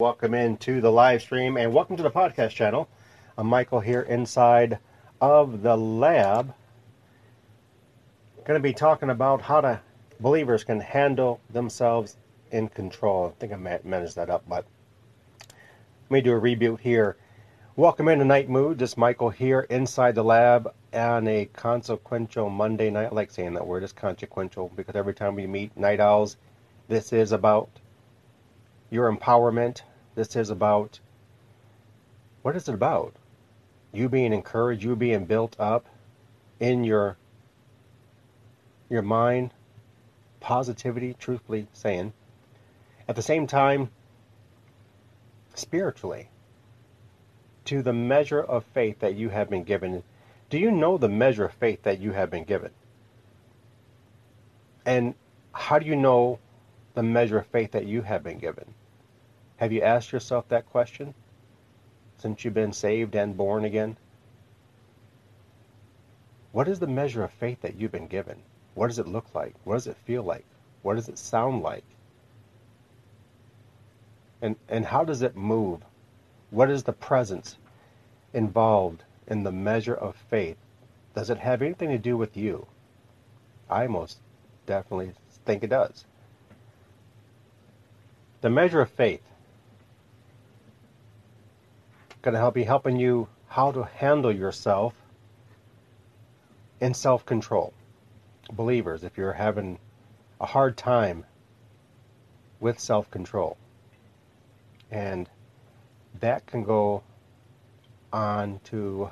Welcome into the live stream and welcome to the podcast channel. I'm Michael here inside of the lab. Going to be talking about how to believers can handle themselves in control. I think I managed that up, but let me do a reboot here. Welcome into Night Mood. This Michael here inside the lab on a consequential Monday night. I like saying that word. It's consequential because every time we meet night owls, this is about your empowerment. This is about what is it about? You being encouraged, you being built up in your your mind, positivity, truthfully saying. At the same time, spiritually, to the measure of faith that you have been given. Do you know the measure of faith that you have been given? And how do you know the measure of faith that you have been given? Have you asked yourself that question since you've been saved and born again? What is the measure of faith that you've been given? What does it look like? What does it feel like? What does it sound like? And, and how does it move? What is the presence involved in the measure of faith? Does it have anything to do with you? I most definitely think it does. The measure of faith going to help be helping you how to handle yourself in self-control. Believers, if you're having a hard time with self-control, and that can go on to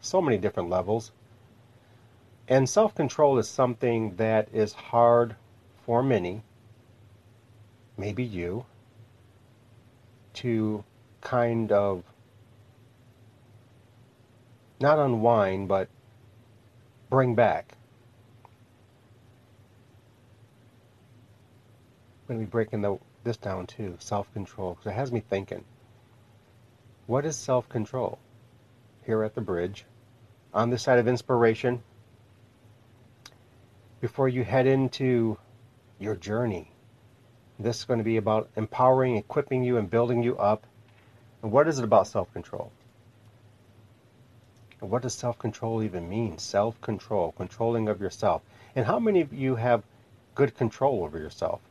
so many different levels. And self-control is something that is hard for many, maybe you, to kind of not unwind, but bring back. I'm going to be breaking the, this down too self control, because it has me thinking. What is self control? Here at the bridge, on this side of inspiration, before you head into your journey. This is going to be about empowering, equipping you, and building you up. And what is it about self control? What does self control even mean? Self control, controlling of yourself. And how many of you have good control over yourself?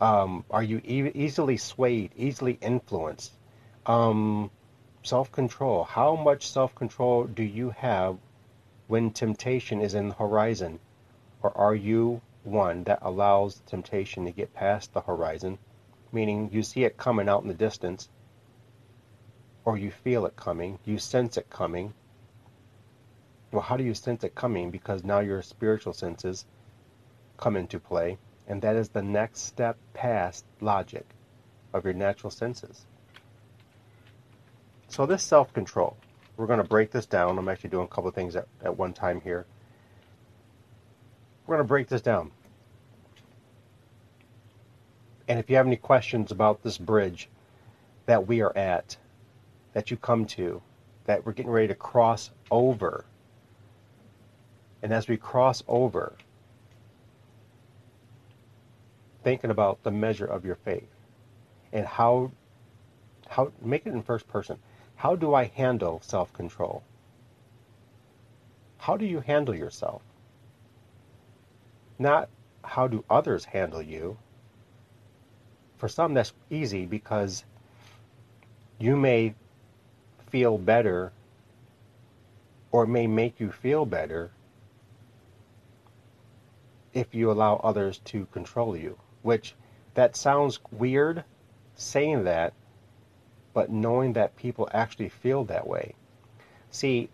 Um, are you e- easily swayed, easily influenced? Um, self control. How much self control do you have when temptation is in the horizon? Or are you one that allows temptation to get past the horizon? Meaning you see it coming out in the distance, or you feel it coming, you sense it coming, well, how do you sense it coming? Because now your spiritual senses come into play, and that is the next step past logic of your natural senses. So, this self control, we're going to break this down. I'm actually doing a couple of things at, at one time here. We're going to break this down. And if you have any questions about this bridge that we are at, that you come to, that we're getting ready to cross over and as we cross over, thinking about the measure of your faith and how how make it in first person. How do I handle self-control? How do you handle yourself? Not how do others handle you? For some that's easy because you may feel better or may make you feel better if you allow others to control you. Which that sounds weird saying that, but knowing that people actually feel that way. See,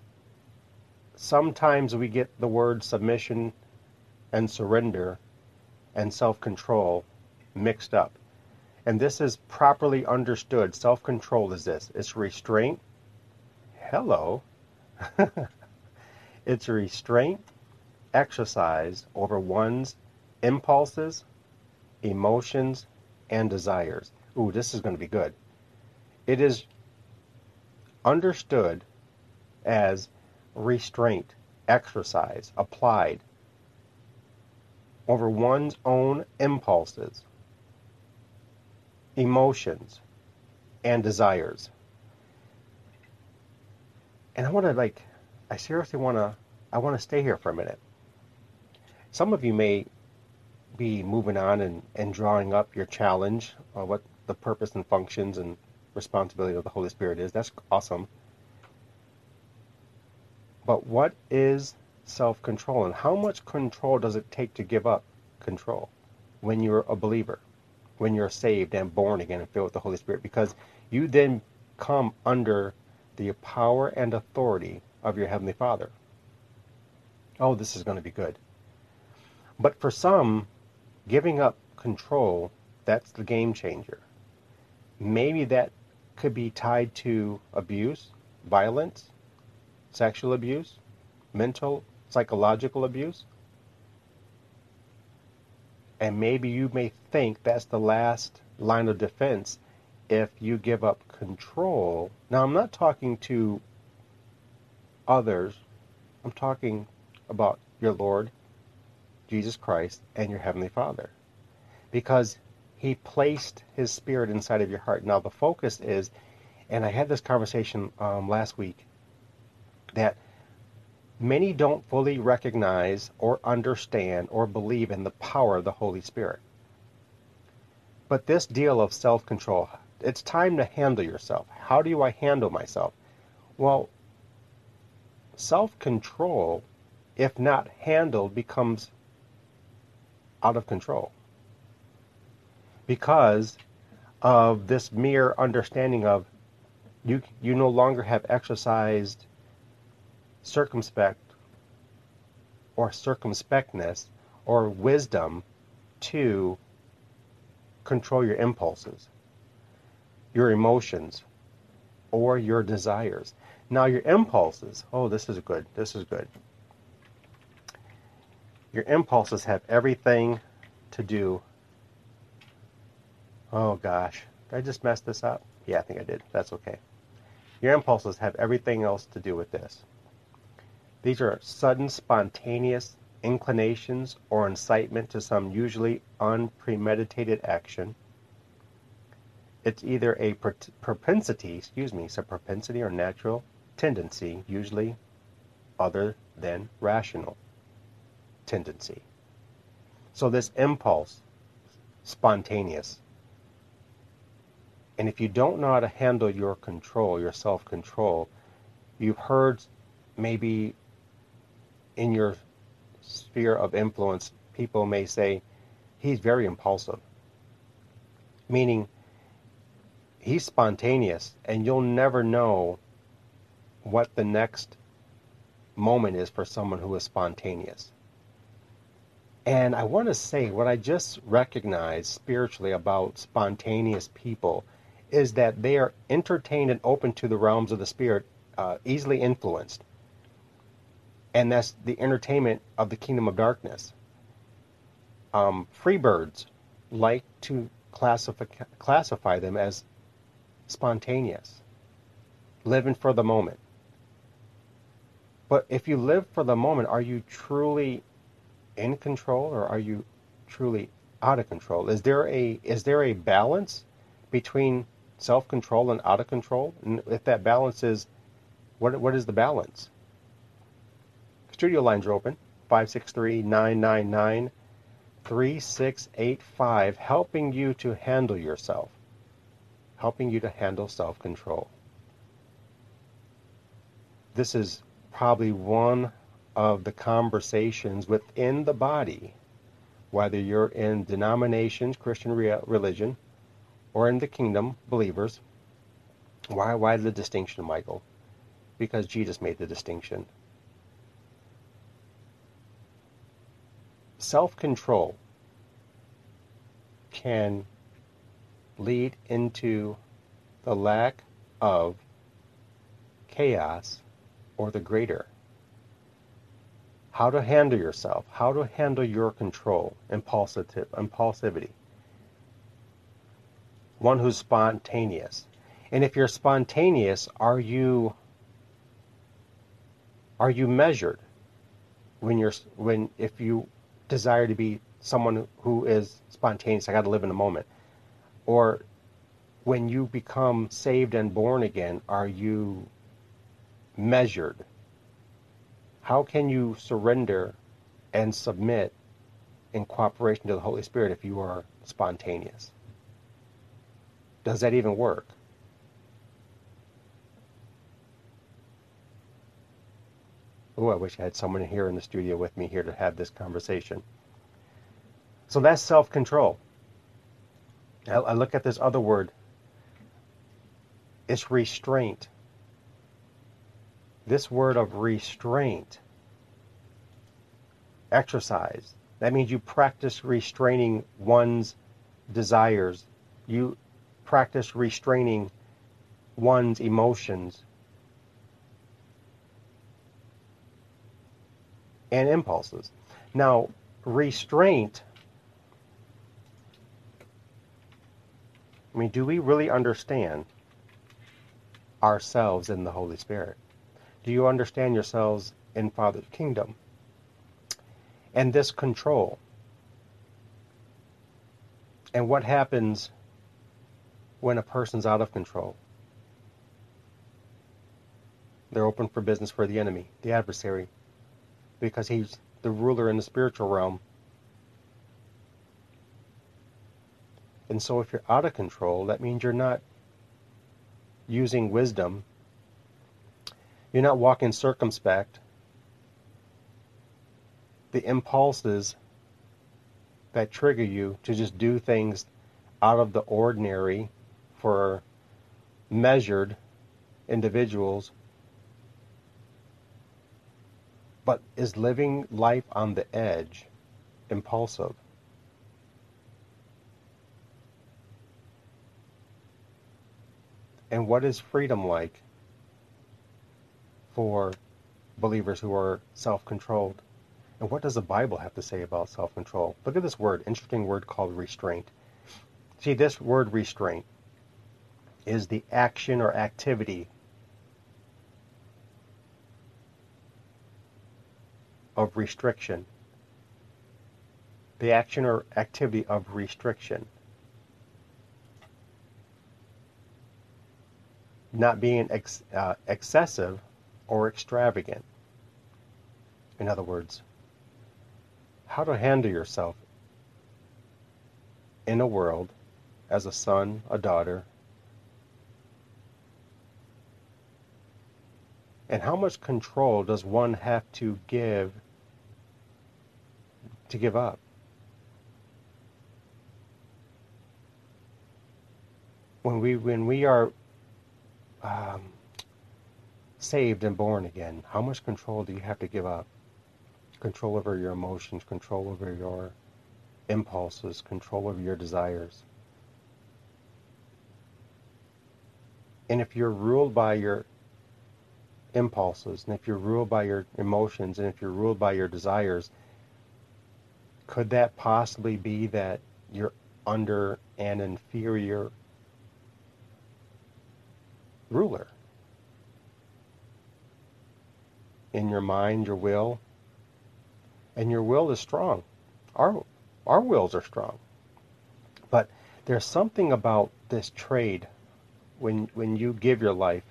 sometimes we get the word submission and surrender and self control mixed up. And this is properly understood. Self control is this it's restraint. Hello. it's restraint exercise over one's impulses, emotions, and desires. Ooh, this is going to be good. It is understood as restraint, exercise, applied over one's own impulses, emotions, and desires. And I want to like, I seriously want to, I want to stay here for a minute. Some of you may be moving on and, and drawing up your challenge, or what the purpose and functions and responsibility of the Holy Spirit is. That's awesome. But what is self control and how much control does it take to give up control when you're a believer, when you're saved and born again and filled with the Holy Spirit? Because you then come under the power and authority of your Heavenly Father. Oh, this is going to be good. But for some, giving up control, that's the game changer. Maybe that could be tied to abuse, violence, sexual abuse, mental, psychological abuse. And maybe you may think that's the last line of defense if you give up control. Now, I'm not talking to others, I'm talking about your Lord Jesus Christ and your Heavenly Father. Because He placed His Spirit inside of your heart. Now, the focus is, and I had this conversation um, last week, that many don't fully recognize or understand or believe in the power of the Holy Spirit. But this deal of self control, it's time to handle yourself. How do I handle myself? Well, self control, if not handled, becomes out of control because of this mere understanding of you you no longer have exercised circumspect or circumspectness or wisdom to control your impulses, your emotions, or your desires. Now, your impulses, oh, this is good, this is good. Your impulses have everything to do. Oh gosh, did I just mess this up? Yeah, I think I did. That's okay. Your impulses have everything else to do with this. These are sudden, spontaneous inclinations or incitement to some usually unpremeditated action. It's either a propensity, excuse me, it's a propensity or natural tendency, usually other than rational tendency. So this impulse, spontaneous. And if you don't know how to handle your control, your self-control, you've heard maybe in your sphere of influence, people may say, he's very impulsive. Meaning, he's spontaneous, and you'll never know what the next moment is for someone who is spontaneous. And I want to say what I just recognized spiritually about spontaneous people is that they are entertained and open to the realms of the spirit, uh, easily influenced and that's the entertainment of the kingdom of darkness. Um, free birds like to classify, classify them as spontaneous, living for the moment. But if you live for the moment, are you truly in control or are you truly out of control? Is there a is there a balance between self-control and out of control? And if that balance is what what is the balance? Studio lines are open 563 999 3685, helping you to handle yourself, helping you to handle self control. This is probably one of the conversations within the body, whether you're in denominations, Christian religion, or in the kingdom, believers. Why, why the distinction, Michael? Because Jesus made the distinction. self control can lead into the lack of chaos or the greater. How to handle yourself, how to handle your control, impulsive, impulsivity. One who's spontaneous. And if you're spontaneous, are you are you measured when you're when if you desire to be someone who is spontaneous. I got to live in the moment. Or when you become saved and born again, are you measured? How can you surrender and submit in cooperation to the Holy Spirit if you are spontaneous? Does that even work? Oh, I wish I had someone here in the studio with me here to have this conversation. So that's self control. I look at this other word. It's restraint. This word of restraint, exercise, that means you practice restraining one's desires. You practice restraining one's emotions and impulses. Now, restraint I mean, do we really understand ourselves in the Holy Spirit? Do you understand yourselves in Father's kingdom? And this control. And what happens when a person's out of control? They're open for business for the enemy, the adversary, because he's the ruler in the spiritual realm And so if you're out of control, that means you're not using wisdom. You're not walking circumspect. The impulses that trigger you to just do things out of the ordinary for measured individuals, but is living life on the edge impulsive? And what is freedom like for believers who are self controlled? And what does the Bible have to say about self control? Look at this word, interesting word called restraint. See, this word restraint is the action or activity of restriction. The action or activity of restriction. not being ex, uh, excessive or extravagant. In other words, how to handle yourself in a world as a son, a daughter, and how much control does one have to give to give up? When we when we are um, saved and born again, how much control do you have to give up? Control over your emotions, control over your impulses, control over your desires. And if you're ruled by your impulses, and if you're ruled by your emotions, and if you're ruled by your desires, could that possibly be that you're under an inferior ruler. In your mind, your will, and your will is strong. Our our wills are strong. But there's something about this trade when when you give your life.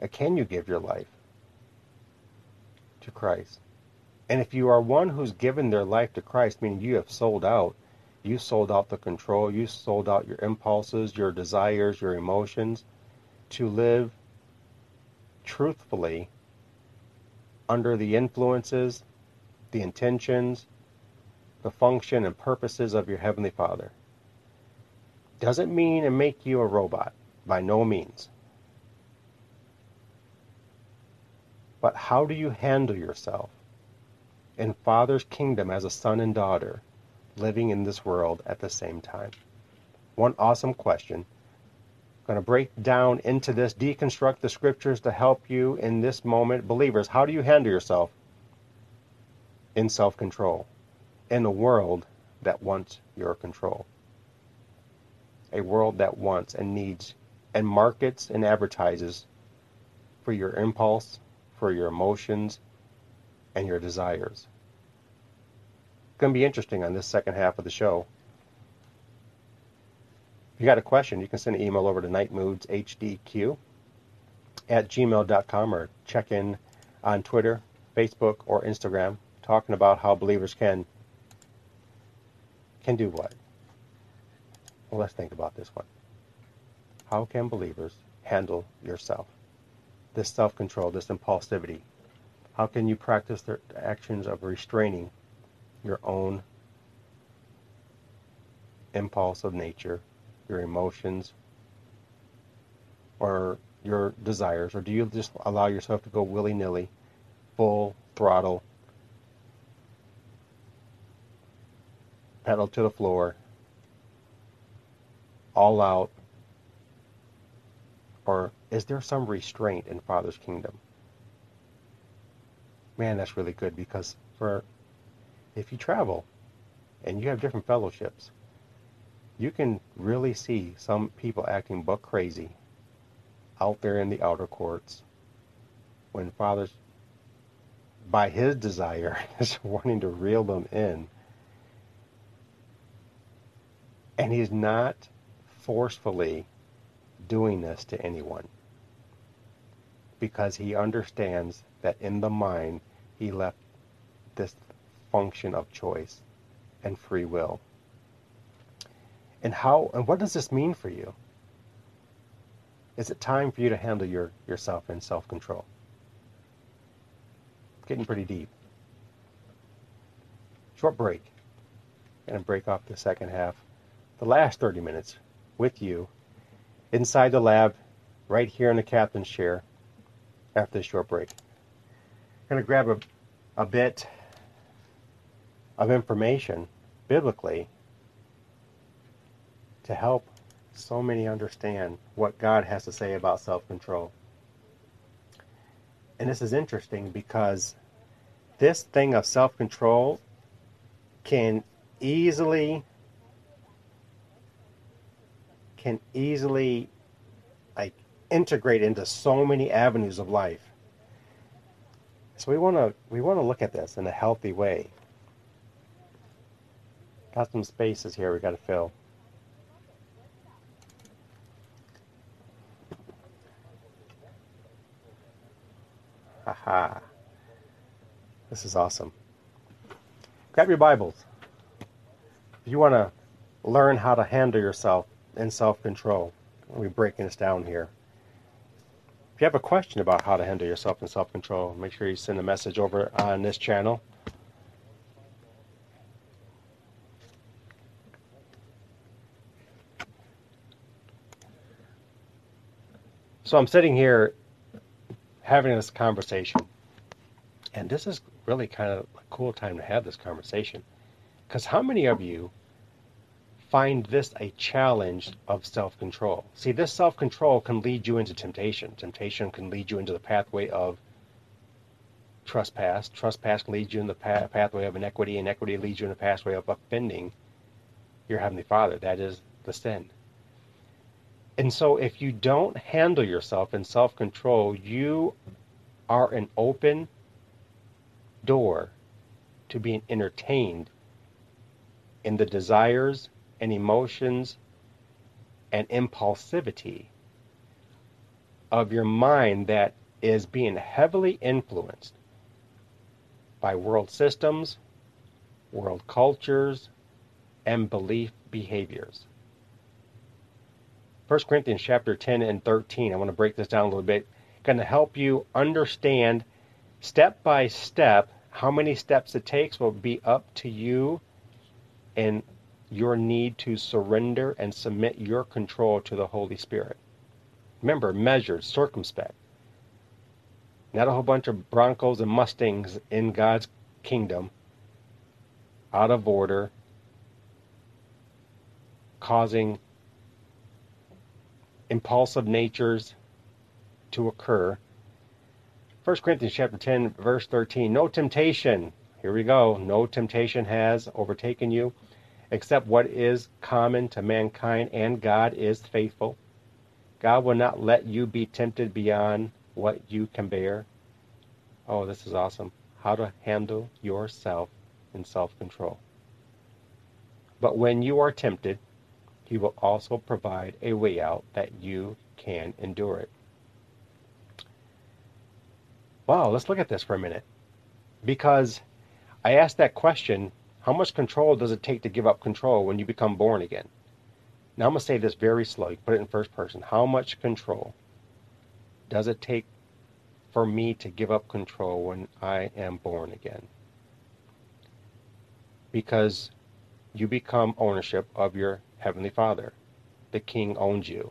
Uh, can you give your life to Christ? And if you are one who's given their life to Christ, meaning you have sold out, you sold out the control, you sold out your impulses, your desires, your emotions, to live truthfully under the influences, the intentions, the function and purposes of your Heavenly Father. Doesn't mean and make you a robot, by no means. But how do you handle yourself in Father's kingdom as a son and daughter living in this world at the same time? One awesome question going to break down into this, deconstruct the scriptures to help you in this moment. Believers, how do you handle yourself in self control in a world that wants your control? A world that wants and needs and markets and advertises for your impulse, for your emotions, and your desires. It's going to be interesting on this second half of the show If you got a question, you can send an email over to nitemoodzhq at gmail.com or check in on Twitter, Facebook, or Instagram talking about how believers can can do what? Well, let's think about this one. How can believers handle yourself? This self-control, this impulsivity. How can you practice the actions of restraining your own impulse of nature, your emotions, or your desires? Or do you just allow yourself to go willy-nilly, full throttle, pedal to the floor, all out? Or is there some restraint in Father's kingdom? Man, that's really good because for if you travel and you have different fellowships, you can really see some people acting buck crazy out there in the outer courts when Father's by his desire is wanting to reel them in And he's not forcefully doing this to anyone because he understands that in the mind he left this function of choice and free will. And how and what does this mean for you? Is it time for you to handle your yourself in self-control? Getting pretty deep. Short break. Gonna break off the second half the last 30 minutes with you inside the lab right here in the captain's chair after this short break. To grab a, a bit of information biblically to help so many understand what God has to say about self control. And this is interesting because this thing of self control can easily can easily like integrate into so many avenues of life. So we want to we want to look at this in a healthy way. Got some spaces here we got to fill. Haha. This is awesome. Grab your Bibles. If you want to learn how to handle yourself and self-control. We're breaking this down here. If you have a question about how to handle yourself in self-control, make sure you send a message over on this channel. So I'm sitting here having this conversation, and this is really kind of a cool time to have this conversation. Because how many of you find this a challenge of self control. See, this self control can lead you into temptation. Temptation can lead you into the pathway of trespass. Trespass can lead you in the pathway of iniquity. Iniquity leads you in the pathway of offending your Heavenly Father. That is the sin. And so, if you don't handle yourself in self control, you are an open door to being entertained in the desires and emotions and impulsivity of your mind that is being heavily influenced by world systems, world cultures, and belief behaviors. 1 Corinthians chapter 10 and 13, I want to break this down a little bit, going to help you understand step by step how many steps it takes will be up to you and your need to surrender and submit your control to the Holy Spirit. Remember, measured, circumspect. Not a whole bunch of Broncos and Mustangs in God's kingdom, out of order, causing impulsive natures to occur. 1 Corinthians chapter 10 verse 13 no temptation here we go no temptation has overtaken you except what is common to mankind, and God is faithful. God will not let you be tempted beyond what you can bear. Oh, this is awesome. How to handle yourself in self control. But when you are tempted, He will also provide a way out that you can endure it. Wow, let's look at this for a minute. Because I asked that question how much control does it take to give up control when you become born again? Now I'm going to say this very slowly, put it in first person. How much control does it take for me to give up control when I am born again? Because you become ownership of your Heavenly Father. The King owns you.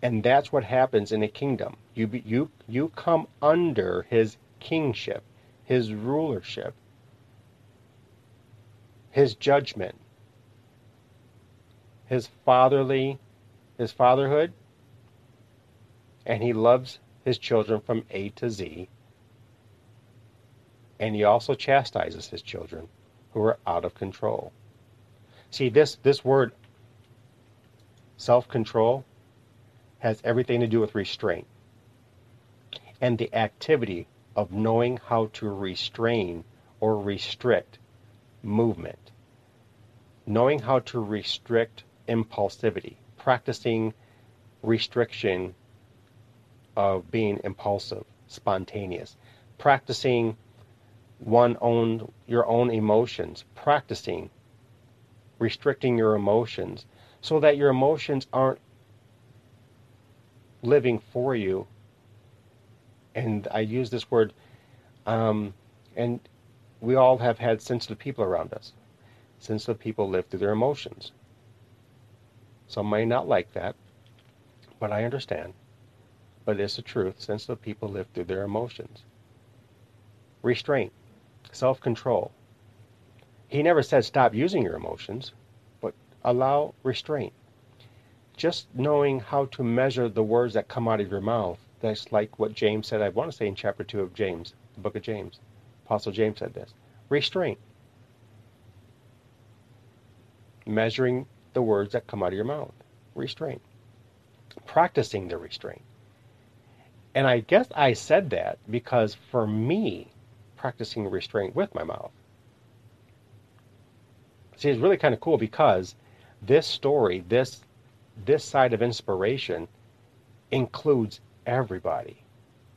And that's what happens in a kingdom. You, you, you come under his kingship, his rulership, his judgment, his fatherly, his fatherhood, and he loves his children from A to Z. And he also chastises his children who are out of control. See, this, this word, self control, has everything to do with restraint and the activity of knowing how to restrain or restrict movement, knowing how to restrict impulsivity, practicing restriction of being impulsive, spontaneous, practicing one own your own emotions, practicing restricting your emotions so that your emotions aren't living for you. And I use this word, um, and we all have had sensitive people around us. Sensitive people live through their emotions. Some may not like that, but I understand. But it's the truth. Sensitive people live through their emotions. Restraint, self control. He never said stop using your emotions, but allow restraint just knowing how to measure the words that come out of your mouth, that's like what James said, I want to say in chapter 2 of James, the book of James. Apostle James said this restraint. Measuring the words that come out of your mouth. Restraint. Practicing the restraint. And I guess I said that because for me, practicing restraint with my mouth. See, it's really kind of cool because this story, this this side of inspiration includes everybody.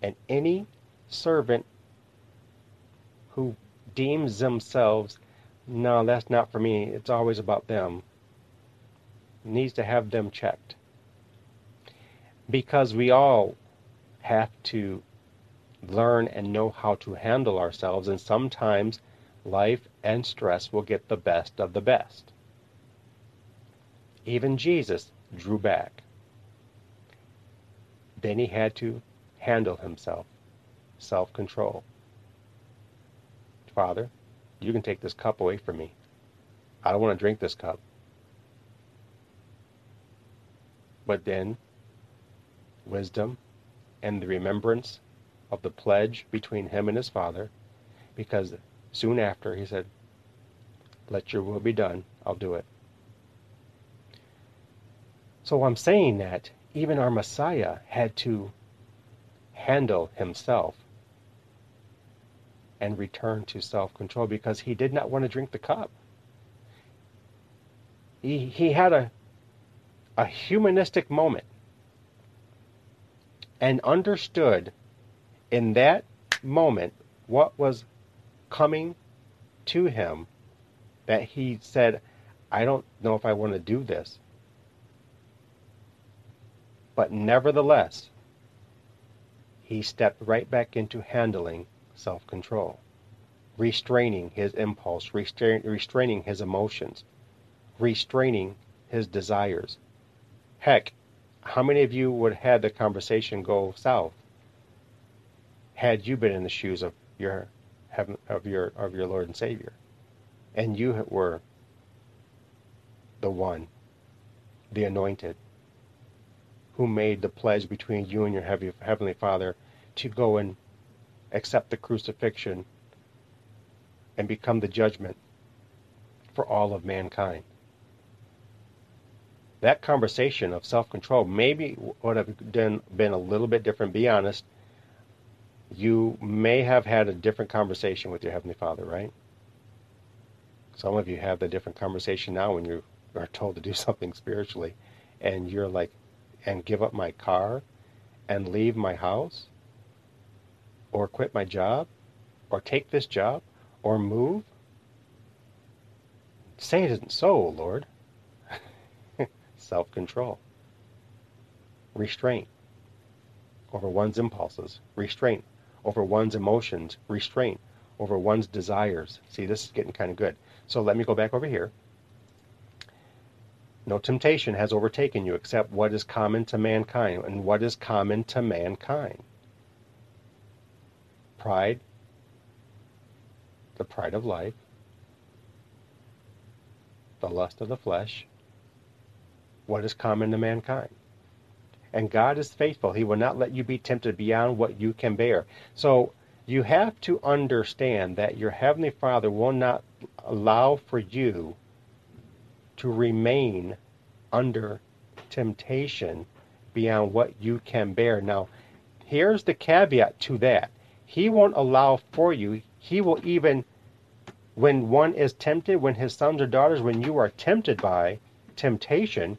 And any servant who deems themselves, no, that's not for me, it's always about them, needs to have them checked. Because we all have to learn and know how to handle ourselves, and sometimes life and stress will get the best of the best. Even Jesus drew back. Then he had to handle himself, self control. Father, you can take this cup away from me. I don't want to drink this cup. But then, wisdom and the remembrance of the pledge between him and his father, because soon after he said, Let your will be done, I'll do it. So I'm saying that even our Messiah had to handle himself and return to self control because he did not want to drink the cup. He, he had a, a humanistic moment and understood in that moment what was coming to him that he said, I don't know if I want to do this. But nevertheless, he stepped right back into handling self control, restraining his impulse, restraining his emotions, restraining his desires. Heck, how many of you would have had the conversation go south had you been in the shoes of your heaven of your of your Lord and Savior, and you were the one, the anointed, who made the pledge between you and your Heavenly Father to go and accept the crucifixion and become the judgment for all of mankind. That conversation of self control maybe would have been, been a little bit different. Be honest. You may have had a different conversation with your Heavenly Father, right? Some of you have the different conversation now when you are told to do something spiritually, and you're like, and give up my car, and leave my house, or quit my job, or take this job, or move. Say it isn't so, Lord. Self control, restraint over one's impulses, restraint over one's emotions, restraint over one's desires. See, this is getting kind of good. So let me go back over here. No temptation has overtaken you except what is common to mankind. And what is common to mankind? Pride, the pride of life, the lust of the flesh. What is common to mankind? And God is faithful. He will not let you be tempted beyond what you can bear. So you have to understand that your Heavenly Father will not allow for you to remain under temptation beyond what you can bear. Now, here's the caveat to that. He won't allow for you. He will even, when one is tempted, when his sons or daughters, when you are tempted by temptation,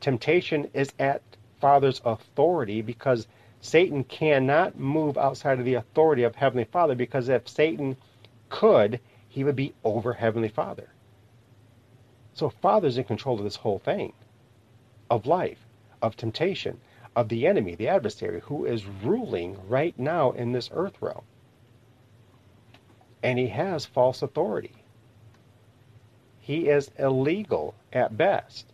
temptation is at Father's authority because Satan cannot move outside of the authority of Heavenly Father because if Satan could, he would be over Heavenly Father. So Father's in control of this whole thing of life, of temptation, of the enemy, the adversary, who is ruling right now in this earth realm. And he has false authority. He is illegal at best.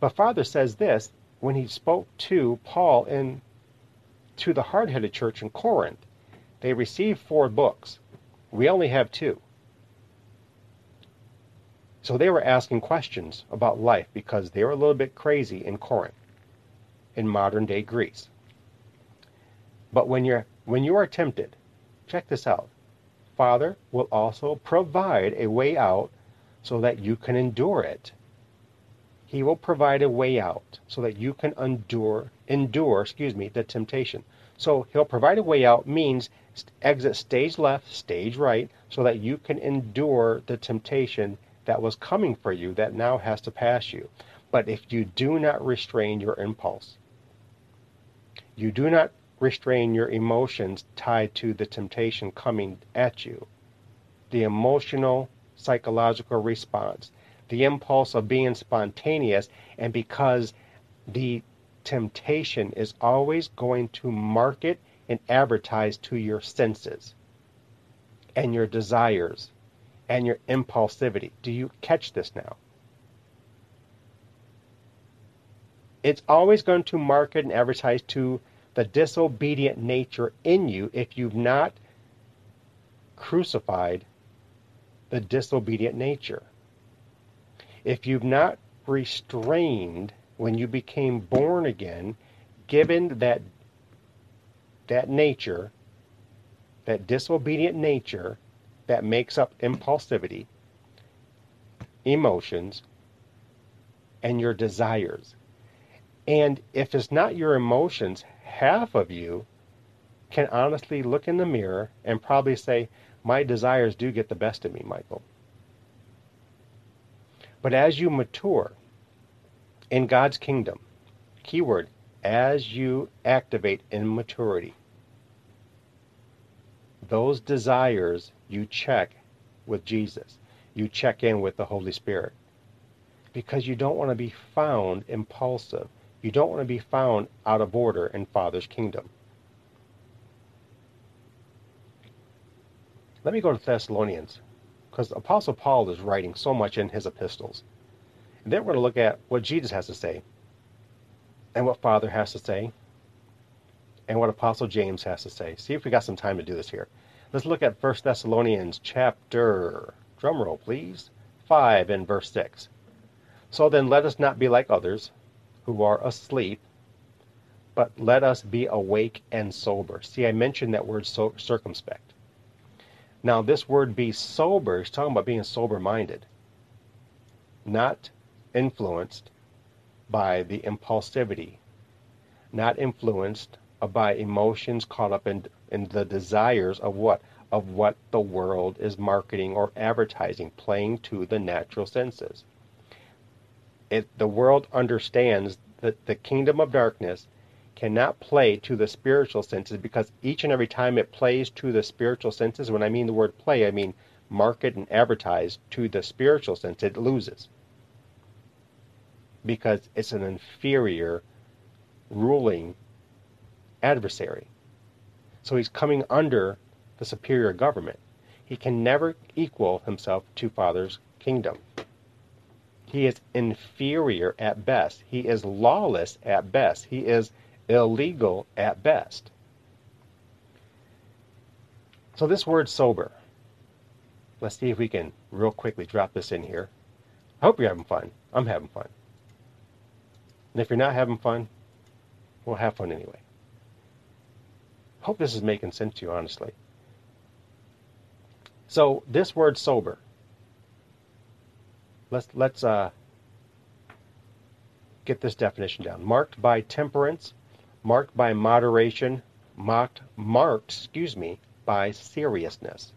But Father says this when he spoke to Paul in to the hard-headed church in Corinth. They received four books. We only have two. So they were asking questions about life because they were a little bit crazy in Corinth, in modern day Greece. But when you're when you are tempted, check this out. Father will also provide a way out so that you can endure it. He will provide a way out so that you can endure endure, excuse me, the temptation. So he'll provide a way out means exit stage left, stage right, so that you can endure the temptation that was coming for you that now has to pass you. But if you do not restrain your impulse, you do not restrain your emotions tied to the temptation coming at you, the emotional, psychological response, the impulse of being spontaneous, and because the temptation is always going to market and advertise to your senses and your desires and your impulsivity. Do you catch this now? It's always going to market and advertise to the disobedient nature in you if you've not crucified the disobedient nature. If you've not restrained when you became born again, given that that nature, that disobedient nature, that makes up impulsivity, emotions, and your desires. And if it's not your emotions, half of you can honestly look in the mirror and probably say, My desires do get the best of me, Michael. But as you mature in God's kingdom, keyword, as you activate in maturity, those desires you check with Jesus. You check in with the Holy Spirit. Because you don't want to be found impulsive. You don't want to be found out of order in Father's kingdom. Let me go to Thessalonians, because Apostle Paul is writing so much in his epistles. And then we're going to look at what Jesus has to say, and what Father has to say, and what Apostle James has to say. See if we got some time to do this here. Let's look at 1 Thessalonians chapter, drumroll please, 5 and verse 6. So then let us not be like others who are asleep, but let us be awake and sober. See, I mentioned that word so, circumspect. Now, this word be sober is talking about being sober minded, not influenced by the impulsivity, not influenced by emotions caught up in, in the desires of what? of what the world is marketing or advertising, playing to the natural senses. It, the world understands that the kingdom of darkness cannot play to the spiritual senses because each and every time it plays to the spiritual senses, when I mean the word play, I mean market and advertise to the spiritual sense, it loses. Because it's an inferior ruling adversary. So he's coming under the superior government. He can never equal himself to Father's kingdom. He is inferior at best. He is lawless at best. He is illegal at best. So, this word sober, let's see if we can real quickly drop this in here. I hope you're having fun. I'm having fun. And if you're not having fun, we'll have fun anyway. Hope this is making sense to you, honestly. So this word sober. Let's let's uh, get this definition down. Marked by temperance, marked by moderation, marked marked, excuse me, by seriousness.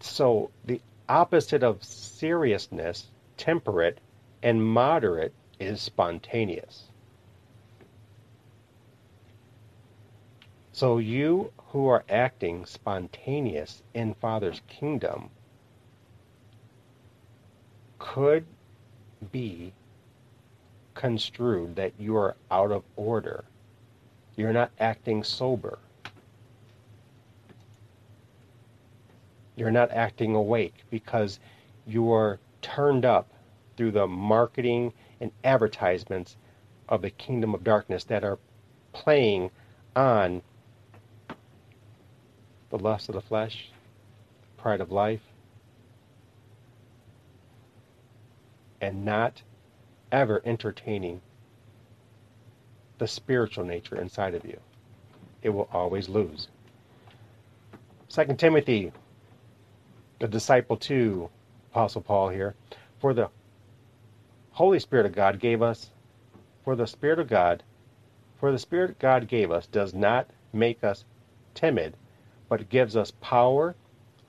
So the opposite of seriousness, temperate and moderate is spontaneous. So you who are acting spontaneous in Father's kingdom could be construed that you are out of order. You're not acting sober. You're not acting awake because you are turned up through the marketing and advertisements of the kingdom of darkness that are playing on the lust of the flesh, pride of life, and not ever entertaining the spiritual nature inside of you. It will always lose. Second Timothy, the disciple to Apostle Paul here, for the Holy Spirit of God gave us, for the Spirit of God, for the Spirit God gave us does not make us timid, but gives us power,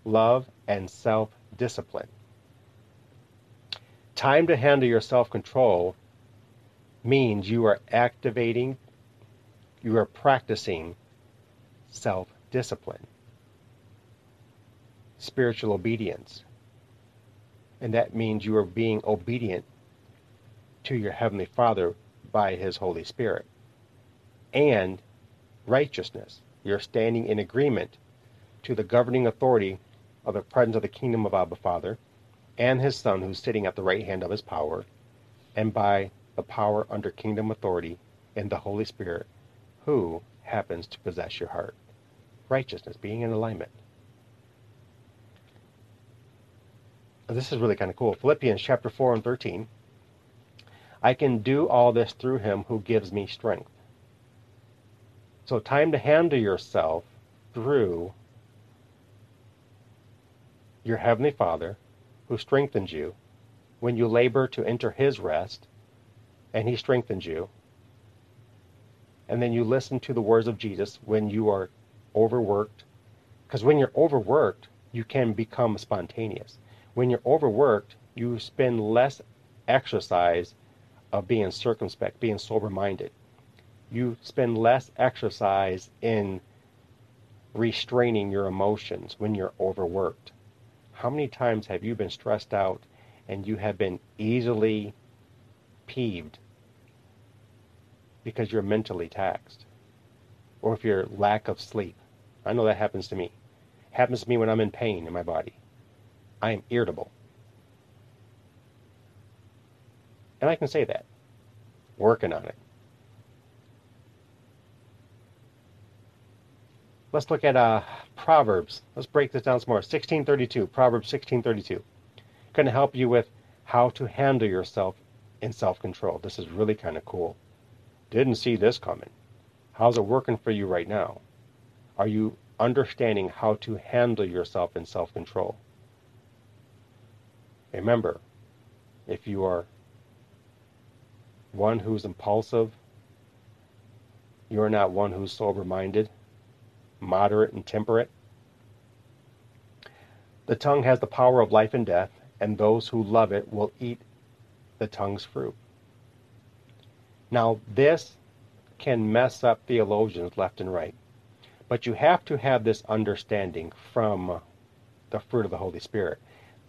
love, and self discipline. Time to handle your self control means you are activating, you are practicing self discipline, spiritual obedience. And that means you are being obedient to your Heavenly Father by His Holy Spirit. And righteousness. You're standing in agreement to the governing authority of the presence of the kingdom of Abba Father and his Son who's sitting at the right hand of his power, and by the power under kingdom authority in the Holy Spirit who happens to possess your heart. Righteousness, being in alignment. This is really kind of cool. Philippians chapter 4 and 13. I can do all this through him who gives me strength. So, time to handle yourself through your Heavenly Father, who strengthens you when you labor to enter His rest, and He strengthens you. And then you listen to the words of Jesus when you are overworked. Because when you're overworked, you can become spontaneous. When you're overworked, you spend less exercise of being circumspect, being sober minded. You spend less exercise in restraining your emotions when you're overworked. How many times have you been stressed out and you have been easily peeved because you're mentally taxed? Or if you're lack of sleep. I know that happens to me. It happens to me when I'm in pain in my body. I am irritable. And I can say that. Working on it. Let's look at uh, Proverbs. Let's break this down some more. 1632, Proverbs 1632. Going to help you with how to handle yourself in self-control. This is really kind of cool. Didn't see this coming. How's it working for you right now? Are you understanding how to handle yourself in self-control? Remember, if you are one who's impulsive, you're not one who's sober-minded, moderate, and temperate. The tongue has the power of life and death, and those who love it will eat the tongue's fruit. Now, this can mess up theologians left and right. But you have to have this understanding from the fruit of the Holy Spirit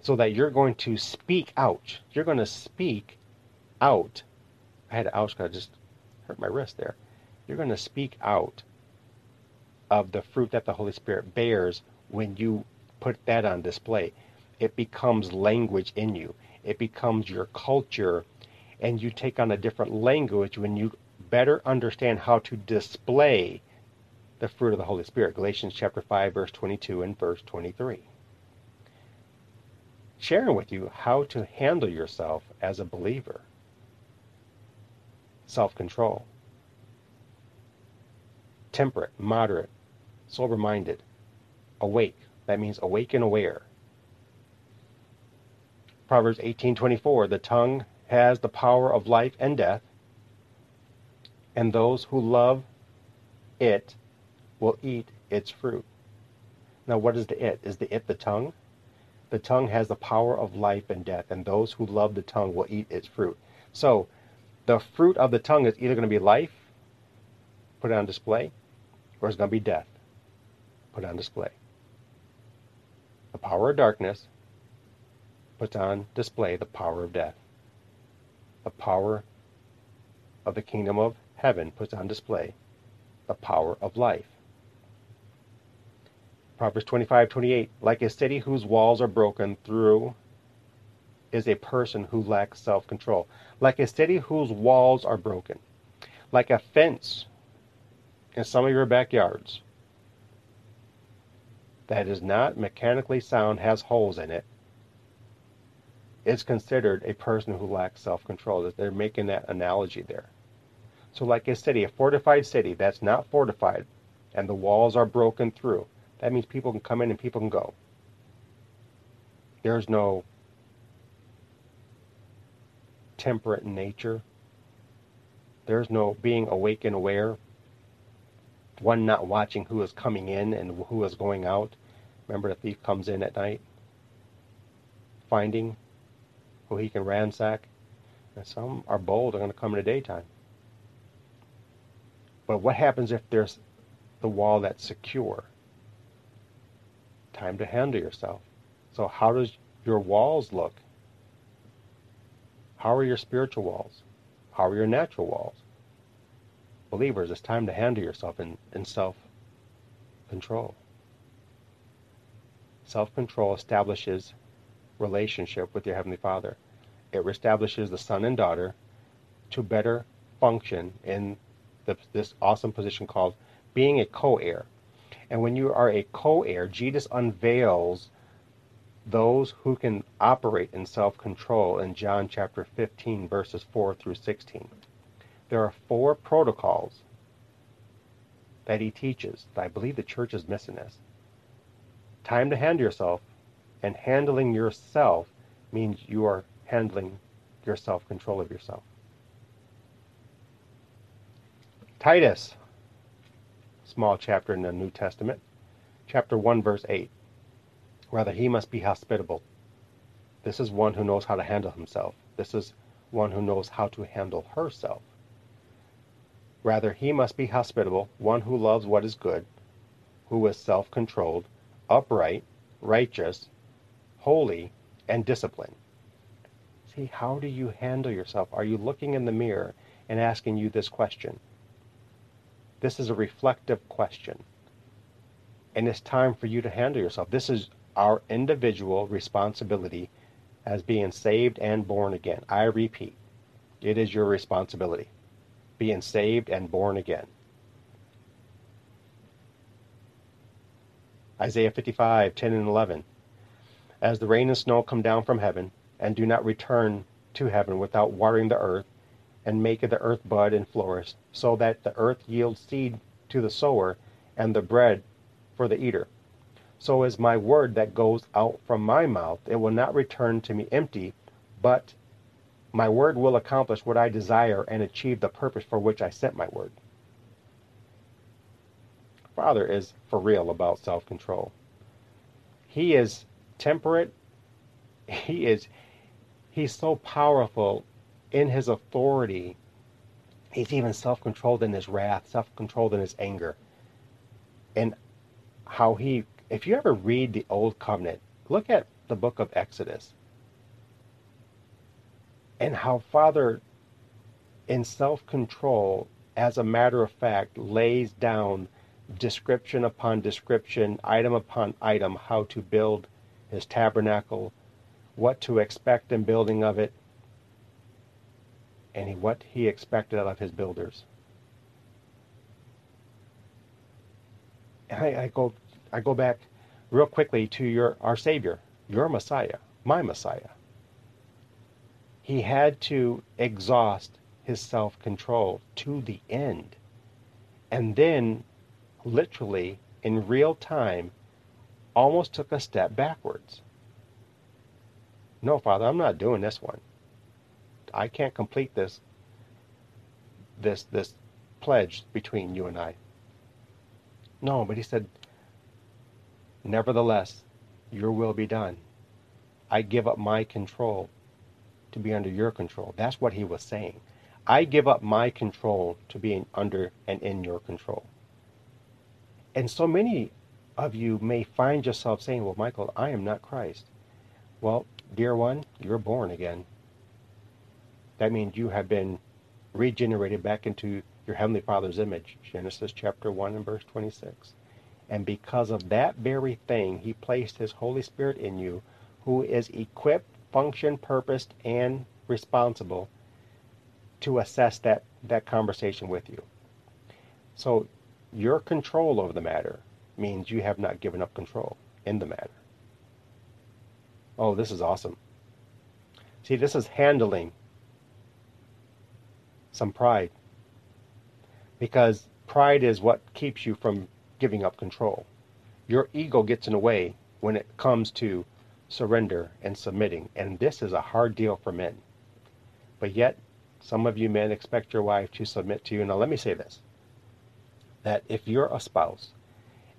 so that you're going to speak out. You're going to speak out. I had to ouch because I just hurt my wrist there. You're going to speak out of the fruit that the Holy Spirit bears when you put that on display. It becomes language in you. It becomes your culture and you take on a different language when you better understand how to display the fruit of the Holy Spirit. Galatians chapter 5 verse 22 and verse 23. Sharing with you how to handle yourself as a believer. Self-control. Temperate, moderate, sober-minded, awake. That means awake and aware. Proverbs 18:24, the tongue has the power of life and death, and those who love it will eat its fruit. Now, what is the it? Is the it the tongue? The tongue has the power of life and death, and those who love the tongue will eat its fruit. So, the fruit of the tongue is either going to be life, put it on display, or it's going to be death, put on display. The power of darkness puts on display the power of death the power of the kingdom of heaven puts on display the power of life. Proverbs 25:28 Like a city whose walls are broken through is a person who lacks self-control. Like a city whose walls are broken. Like a fence in some of your backyards that is not mechanically sound has holes in it, it is considered a person who lacks self-control. They're making that analogy there. So like a city, a fortified city that's not fortified and the walls are broken through, that means people can come in and people can go. There's no temperate nature. There's no being awake and aware. One not watching who is coming in and who is going out. Remember, the thief comes in at night, finding who he can ransack. And some are bold, are going to come in the daytime. But what happens if there's the wall that's secure? Time to handle yourself. So how does your walls look? How are your spiritual walls? How are your natural walls? Believers, it's time to handle yourself in, in self-control. Self-control establishes relationship with your Heavenly Father. It establishes the son and daughter to better function in the, this awesome position called being a co-heir. And when you are a co-heir, Jesus unveils those who can operate in self-control in John chapter 15 verses 4 through 16. There are four protocols that he teaches. That I believe the church is missing this. Time to handle yourself, and handling yourself means you are handling your self-control of yourself. Titus, small chapter in the New Testament, chapter 1, verse 8. Rather, he must be hospitable. This is one who knows how to handle himself. This is one who knows how to handle herself. Rather, he must be hospitable, one who loves what is good, who is self-controlled, upright, righteous, holy, and disciplined. See, how do you handle yourself? Are you looking in the mirror and asking you this question? This is a reflective question. And it's time for you to handle yourself. This is our individual responsibility as being saved and born again. I repeat, it is your responsibility. Being saved and born again. Isaiah 55, 10 and 11 as the rain and snow come down from heaven, and do not return to heaven without watering the earth, and make the earth bud and flourish, so that the earth yields seed to the sower, and the bread for the eater. So is my word that goes out from my mouth. It will not return to me empty, but my word will accomplish what I desire and achieve the purpose for which I sent my word. Father is for real about self control. He is temperate. He is he's so powerful in his authority. He's even self controlled in his wrath, self controlled in his anger. And how he if you ever read the old covenant, look at the book of Exodus. And how Father in self control, as a matter of fact, lays down description upon description, item upon item, how to build his tabernacle, what to expect in building of it, and what he expected of his builders. And I, I go, I go back real quickly to your our Savior, your Messiah, my Messiah. He had to exhaust his self-control to the end, and then, literally in real time, almost took a step backwards. No, Father, I'm not doing this one. I can't complete this this this pledge between you and I. No, but he said, Nevertheless, your will be done. I give up my control to be under your control. That's what he was saying. I give up my control to be under and in your control. And so many of you may find yourself saying, Well, Michael, I am not Christ. Well, dear one, you're born again. That means you have been regenerated back into your Heavenly Father's image. Genesis chapter 1 and verse 26. And because of that very thing, He placed His Holy Spirit in you, who is equipped, functioned, purposed, and responsible to assess that, that conversation with you. So your control over the matter means you have not given up control in the matter. Oh, this is awesome. See, this is handling some pride. Because pride is what keeps you from giving up control. Your ego gets in the way when it comes to surrender and submitting. And this is a hard deal for men. But yet, some of you men expect your wife to submit to you. Now, let me say this that if you're a spouse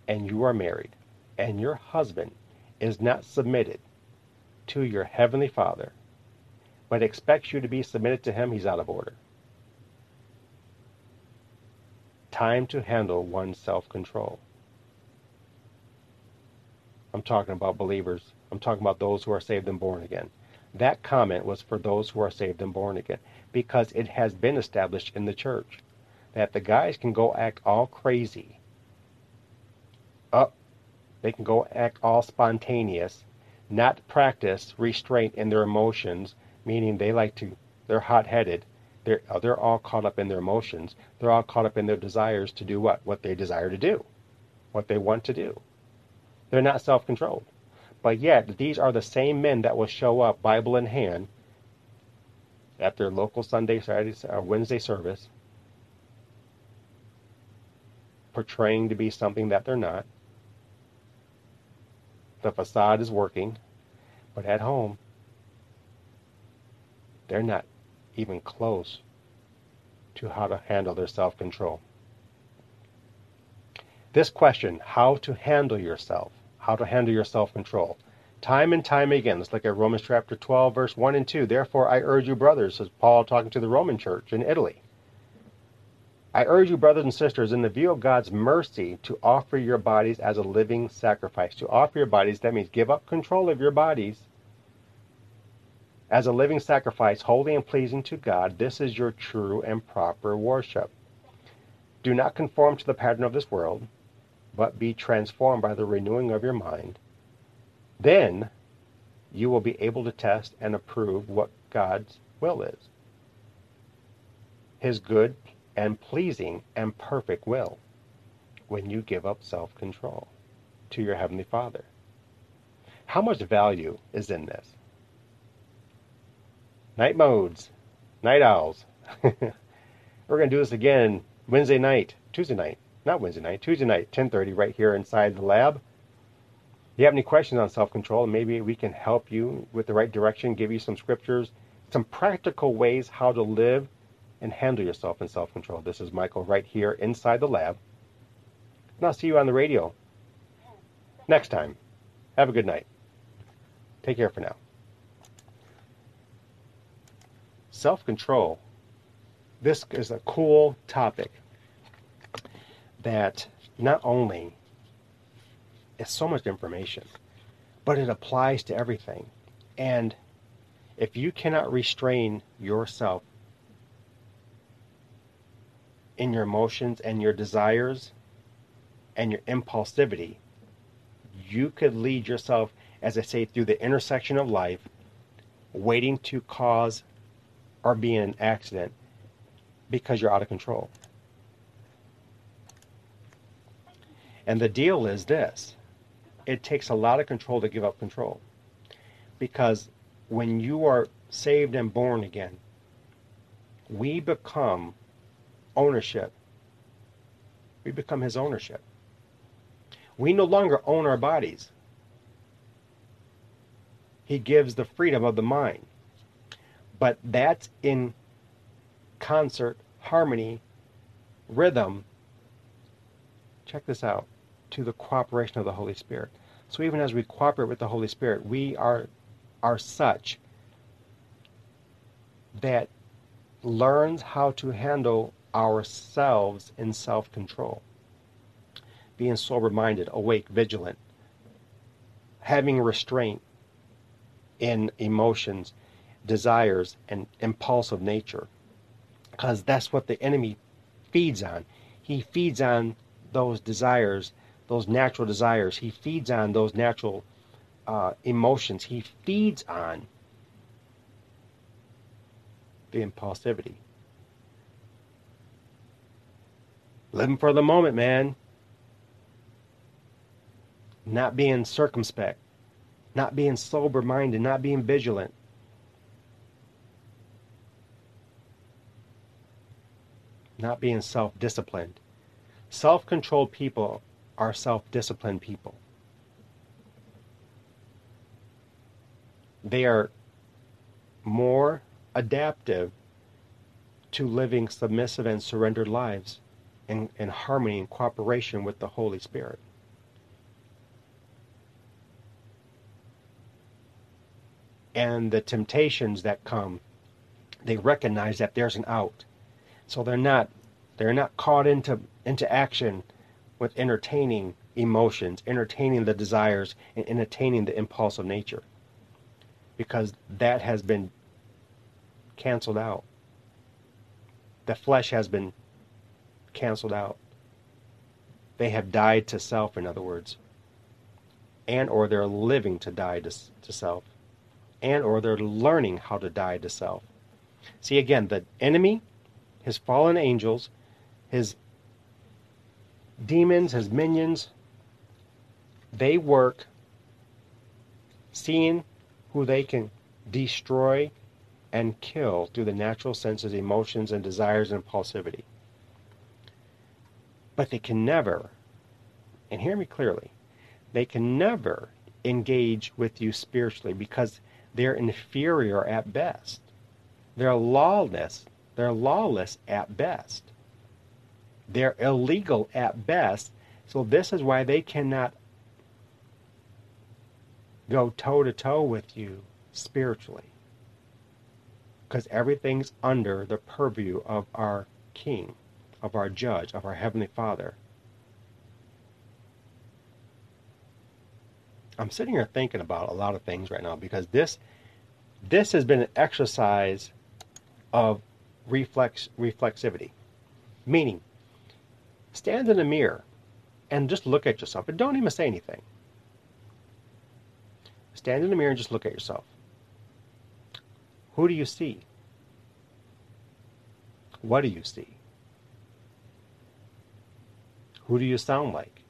and you are married and your husband is not submitted to your heavenly father, but expects you to be submitted to him, he's out of order. time to handle one's self control. I'm talking about believers. I'm talking about those who are saved and born again. That comment was for those who are saved and born again because it has been established in the church that the guys can go act all crazy. Up, they can go act all spontaneous, not practice restraint in their emotions, meaning they like to, they're hot headed, they're, uh, they're all caught up in their emotions. They're all caught up in their desires to do what? What they desire to do, what they want to do. They're not self controlled. But yet, these are the same men that will show up, Bible in hand, at their local Sunday, Saturday, or uh, Wednesday service, portraying to be something that they're not. The facade is working, but at home, they're not even close to how to handle their self control. This question, how to handle yourself, how to handle your self control. Time and time again, let's look at Romans chapter 12, verse 1 and 2. Therefore, I urge you, brothers, says Paul talking to the Roman church in Italy. I urge you, brothers and sisters, in the view of God's mercy, to offer your bodies as a living sacrifice. To offer your bodies, that means give up control of your bodies as a living sacrifice, holy and pleasing to God, this is your true and proper worship. Do not conform to the pattern of this world, but be transformed by the renewing of your mind. Then you will be able to test and approve what God's will is. His good and pleasing and perfect will when you give up self control to your Heavenly Father. How much value is in this? Night Moods. Night owls. We're going to do this again Wednesday night, Tuesday night. Not Wednesday night, Tuesday night, 10:30 right here inside the lab. If you have any questions on self-control, maybe we can help you with the right direction, give you some scriptures, some practical ways how to live and handle yourself in self-control. This is Michael right here inside the lab. And I'll see you on the radio next time. Have a good night. Take care for now. Self control. This is a cool topic that not only is so much information, but it applies to everything. And if you cannot restrain yourself in your emotions and your desires and your impulsivity, you could lead yourself, as I say, through the intersection of life, waiting to cause or be in an accident because you're out of control. And the deal is this it takes a lot of control to give up control. Because when you are saved and born again, we become ownership. We become his ownership. We no longer own our bodies. He gives the freedom of the mind. But that's in concert, harmony, rhythm. Check this out to the cooperation of the Holy Spirit. So even as we cooperate with the Holy Spirit, we are are such that learns how to handle ourselves in self-control. Being sober-minded, awake, vigilant, having restraint in emotions, desires, and impulsive nature. Because that's what the enemy feeds on. He feeds on those desires those natural desires. He feeds on those natural uh, emotions. He feeds on the impulsivity. Living for the moment, man. Not being circumspect, not being sober minded, not being vigilant. Not being self disciplined. Self controlled people are self disciplined people. They are more adaptive to living submissive and surrendered lives in, in harmony and cooperation with the Holy Spirit. And the temptations that come, they recognize that there's an out. So they're not they're not caught into into action with entertaining emotions, entertaining the desires, and entertaining the impulse of nature. Because that has been canceled out. The flesh has been canceled out. They have died to self, in other words. And or they're living to die to, to self. And or they're learning how to die to self. See again, the enemy, his fallen angels, his demons, his minions, they work seeing who they can destroy and kill through the natural senses, emotions, and desires and impulsivity. But they can never, and hear me clearly, they can never engage with you spiritually because they're inferior at best. They're lawless. They're lawless at best. They're illegal at best. So this is why they cannot go toe to toe with you spiritually. Because everything's under the purview of our King, of our Judge, of our Heavenly Father. I'm sitting here thinking about a lot of things right now because this this has been an exercise of reflex reflexivity. Meaning Stand in a mirror and just look at yourself and don't even say anything. Stand in the mirror and just look at yourself. Who do you see? What do you see? Who do you sound like?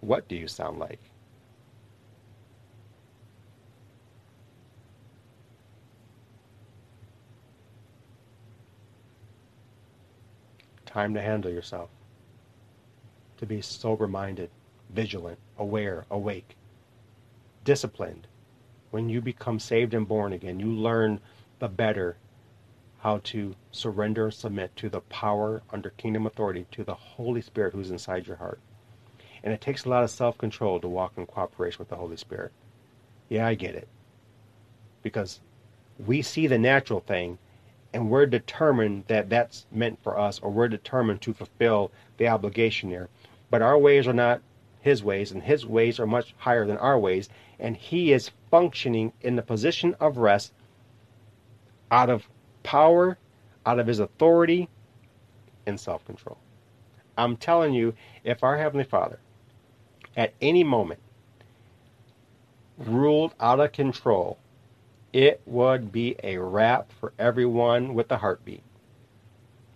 What do you sound like? Time to handle yourself. To be sober minded, vigilant, aware, awake, disciplined. When you become saved and born again, you learn the better how to surrender and submit to the power under kingdom authority to the Holy Spirit who's inside your heart. And it takes a lot of self control to walk in cooperation with the Holy Spirit. Yeah, I get it. Because we see the natural thing and we're determined that that's meant for us or we're determined to fulfill the obligation there. But our ways are not his ways and his ways are much higher than our ways and he is functioning in the position of rest out of power, out of his authority and self-control. I'm telling you, if our heavenly Father at any moment ruled out of control, it would be a wrap for everyone with a heartbeat.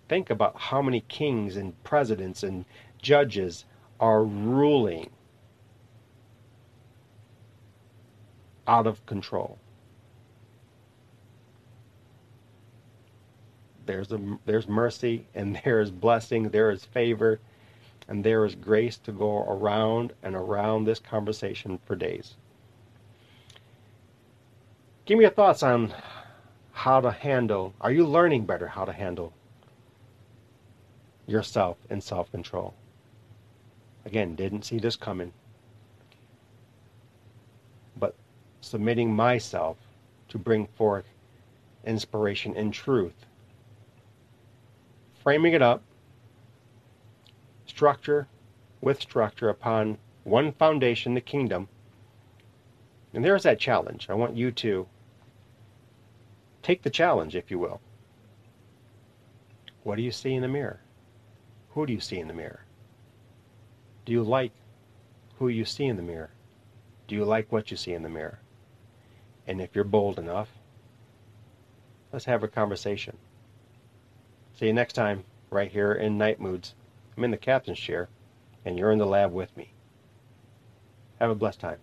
Think about how many kings and presidents and judges are ruling out of control. There's a, there's mercy and there is blessing, there is favor, and there is grace to go around and around this conversation for days. Give me your thoughts on how to handle. Are you learning better how to handle yourself in self control? Again, didn't see this coming. But submitting myself to bring forth inspiration and truth. Framing it up, structure with structure upon one foundation, the kingdom. And there's that challenge. I want you to Take the challenge, if you will. What do you see in the mirror? Who do you see in the mirror? Do you like who you see in the mirror? Do you like what you see in the mirror? And if you're bold enough, let's have a conversation. See you next time, right here in Night Moods. I'm in the captain's chair, and you're in the lab with me. Have a blessed time.